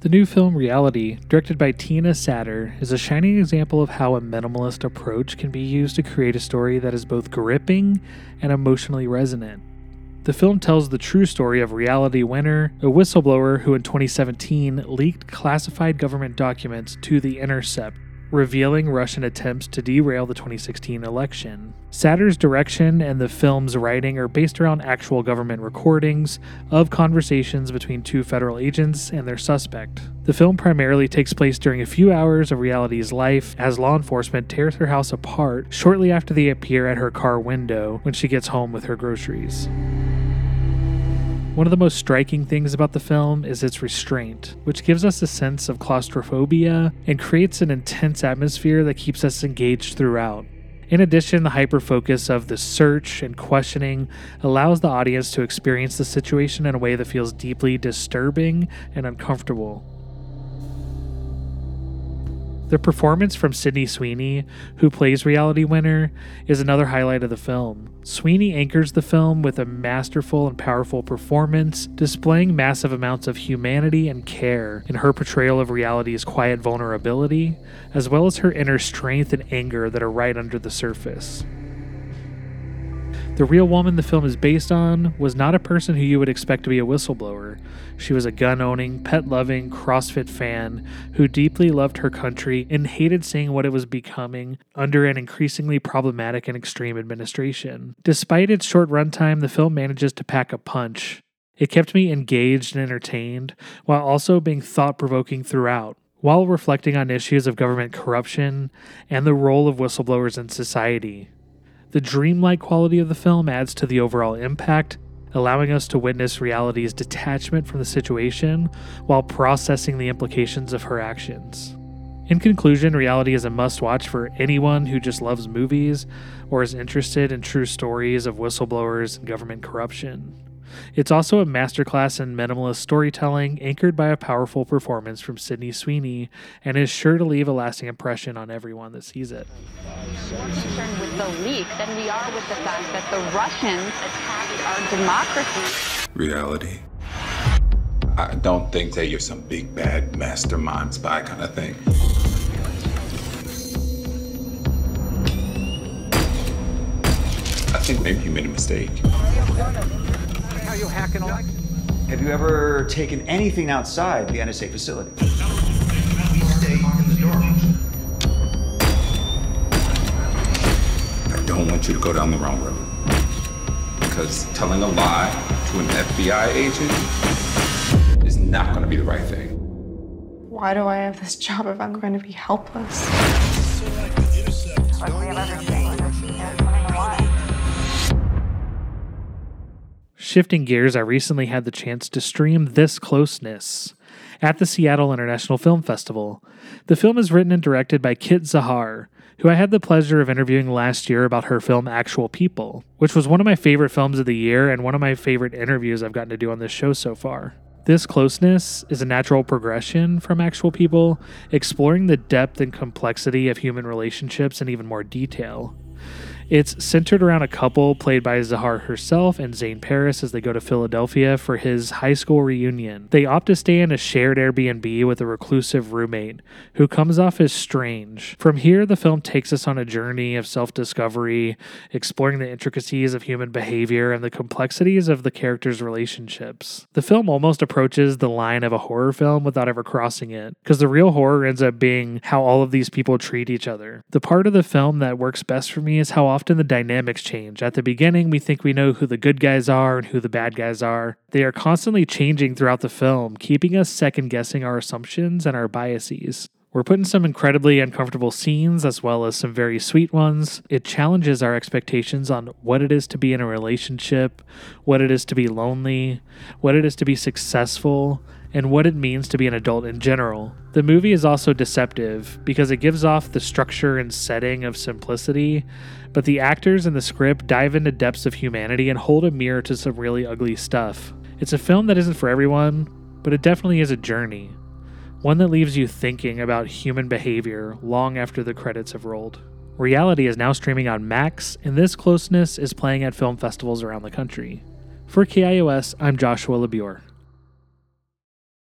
The new film Reality, directed by Tina Satter, is a shining example of how a minimalist approach can be used to create a story that is both gripping and emotionally resonant. The film tells the true story of Reality Winner, a whistleblower who in 2017 leaked classified government documents to The Intercept, revealing Russian attempts to derail the 2016 election. Satter's direction and the film's writing are based around actual government recordings of conversations between two federal agents and their suspect. The film primarily takes place during a few hours of Reality's life as law enforcement tears her house apart shortly after they appear at her car window when she gets home with her groceries. One of the most striking things about the film is its restraint, which gives us a sense of claustrophobia and creates an intense atmosphere that keeps us engaged throughout. In addition, the hyper focus of the search and questioning allows the audience to experience the situation in a way that feels deeply disturbing and uncomfortable. The performance from Sydney Sweeney, who plays Reality Winner, is another highlight of the film. Sweeney anchors the film with a masterful and powerful performance, displaying massive amounts of humanity and care in her portrayal of reality's quiet vulnerability, as well as her inner strength and anger that are right under the surface. The real woman the film is based on was not a person who you would expect to be a whistleblower. She was a gun owning, pet loving, CrossFit fan who deeply loved her country and hated seeing what it was becoming under an increasingly problematic and extreme administration. Despite its short runtime, the film manages to pack a punch. It kept me engaged and entertained while also being thought provoking throughout while reflecting on issues of government corruption and the role of whistleblowers in society. The dreamlike quality of the film adds to the overall impact, allowing us to witness reality's detachment from the situation while processing the implications of her actions. In conclusion, reality is a must watch for anyone who just loves movies or is interested in true stories of whistleblowers and government corruption. It's also a masterclass in minimalist storytelling, anchored by a powerful performance from Sydney Sweeney, and is sure to leave a lasting impression on everyone that sees it. More concerned with the leak than we are with the fact that the Russians attacked our democracy. Reality. I don't think that you're some big bad mastermind spy kind of thing. I think maybe you made a mistake. How you hacking all? Have you ever taken anything outside the NSA facility? Stay in the door. I don't want you to go down the wrong road. Because telling a lie to an FBI agent is not going to be the right thing. Why do I have this job if I'm going to be helpless? Like we have everything. Shifting gears, I recently had the chance to stream This Closeness at the Seattle International Film Festival. The film is written and directed by Kit Zauhar, who I had the pleasure of interviewing last year about her film Actual People, which was one of my favorite films of the year and one of my favorite interviews I've gotten to do on this show so far. This closeness is a natural progression from actual people, exploring the depth and complexity of human relationships in even more detail. It's centered around a couple played by Zauhar herself and Zane Pais as they go to Philadelphia for his high school reunion. They opt to stay in a shared Airbnb with a reclusive roommate who comes off as strange. From here, the film takes us on a journey of self discovery, exploring the intricacies of human behavior and the complexities of the characters' relationships. The film almost approaches the line of a horror film without ever crossing it, because the real horror ends up being how all of these people treat each other. The part of the film that works best for me is how often the dynamics change. At the beginning, we think we know who the good guys are and who the bad guys are. They are constantly changing throughout the film, keeping us second guessing our assumptions and our biases. We're put in some incredibly uncomfortable scenes as well as some very sweet ones. It challenges our expectations on what it is to be in a relationship, what it is to be lonely, what it is to be successful, and what it means to be an adult in general. The movie is also deceptive because it gives off the structure and setting of simplicity, but the actors and the script dive into depths of humanity and hold a mirror to some really ugly stuff. It's a film that isn't for everyone, but it definitely is a journey. One that leaves you thinking about human behavior long after the credits have rolled. Reality is now streaming on Max, and this closeness is playing at film festivals around the country. For KIOS, I'm Joshua LaBure.